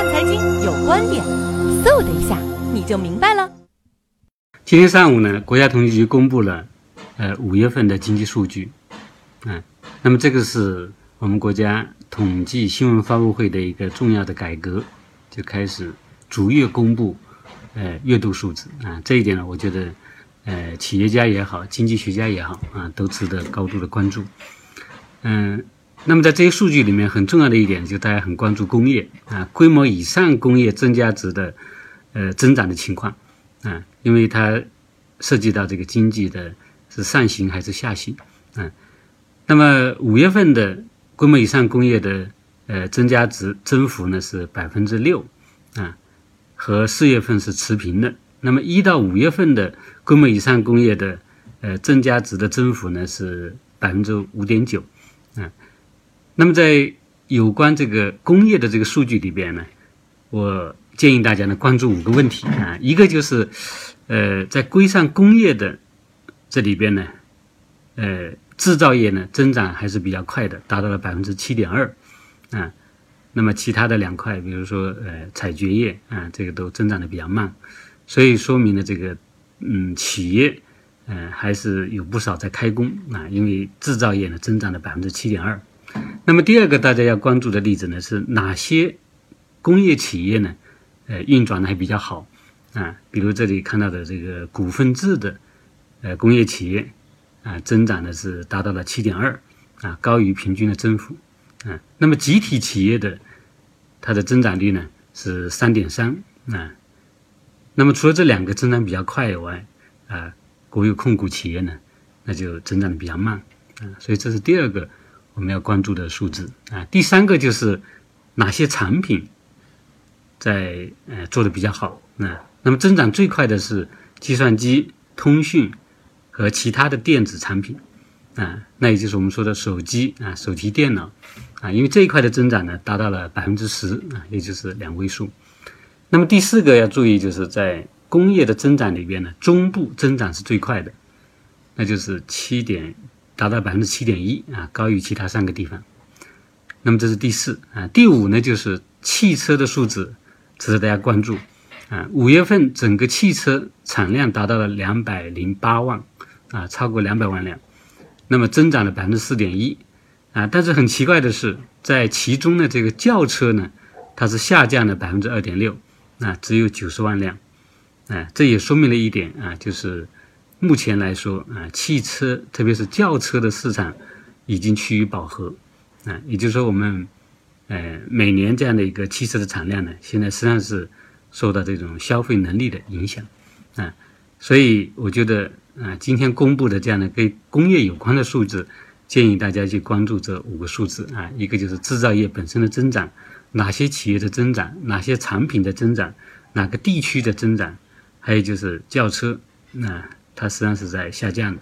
看财经有观点，嗖的一下你就明白了。今天上午呢，国家统计局公布了呃五月份的经济数据，嗯，那么这个是我们国家统计新闻发布会的一个重要的改革，就开始逐月公布呃月度数字啊，这一点呢，我觉得呃企业家也好，经济学家也好啊，都值得高度的关注，嗯。那么在这些数据里面，很重要的一点就大家很关注工业啊，规模以上工业增加值的呃增长的情况啊，因为它涉及到这个经济的是上行还是下行啊。那么五月份的规模以上工业的呃增加值增幅呢是百分之六啊，和四月份是持平的。那么一到五月份的规模以上工业的呃增加值的增幅呢是百分之五点九啊。那么在有关这个工业的这个数据里边呢，我建议大家呢关注五个问题啊，一个就是，呃，在规上工业的这里边呢，呃，制造业呢增长还是比较快的，达到了百分之七点二啊。那么其他的两块，比如说呃采掘业啊，这个都增长的比较慢，所以说明了这个嗯企业嗯还是有不少在开工啊，因为制造业呢增长了百分之七点二。那么第二个大家要关注的例子呢，是哪些工业企业呢？呃，运转的还比较好啊，比如这里看到的这个股份制的呃工业企业啊，增长的是达到了七点二啊，高于平均的增幅啊。那么集体企业的它的增长率呢是三点三啊。那么除了这两个增长比较快以外啊，国有控股企业呢，那就增长的比较慢啊。所以这是第二个。我们要关注的数字啊，第三个就是哪些产品在呃做的比较好啊？那么增长最快的是计算机、通讯和其他的电子产品啊，那也就是我们说的手机啊、手提电脑啊，因为这一块的增长呢达到了百分之十啊，也就是两位数。那么第四个要注意，就是在工业的增长里边呢，中部增长是最快的，那就是七点。达到百分之七点一啊，高于其他三个地方。那么这是第四啊，第五呢就是汽车的数字值得大家关注啊。五月份整个汽车产量达到了两百零八万啊，超过两百万辆，那么增长了百分之四点一啊。但是很奇怪的是，在其中呢，这个轿车呢，它是下降了百分之二点六啊，只有九十万辆啊。这也说明了一点啊，就是。目前来说啊，汽车特别是轿车的市场已经趋于饱和啊，也就是说，我们呃每年这样的一个汽车的产量呢，现在实际上是受到这种消费能力的影响啊，所以我觉得啊，今天公布的这样的跟工业有关的数字，建议大家去关注这五个数字啊，一个就是制造业本身的增长，哪些企业的增长，哪些产品的增长，哪个地区的增长，还有就是轿车那。它实际上是在下降的。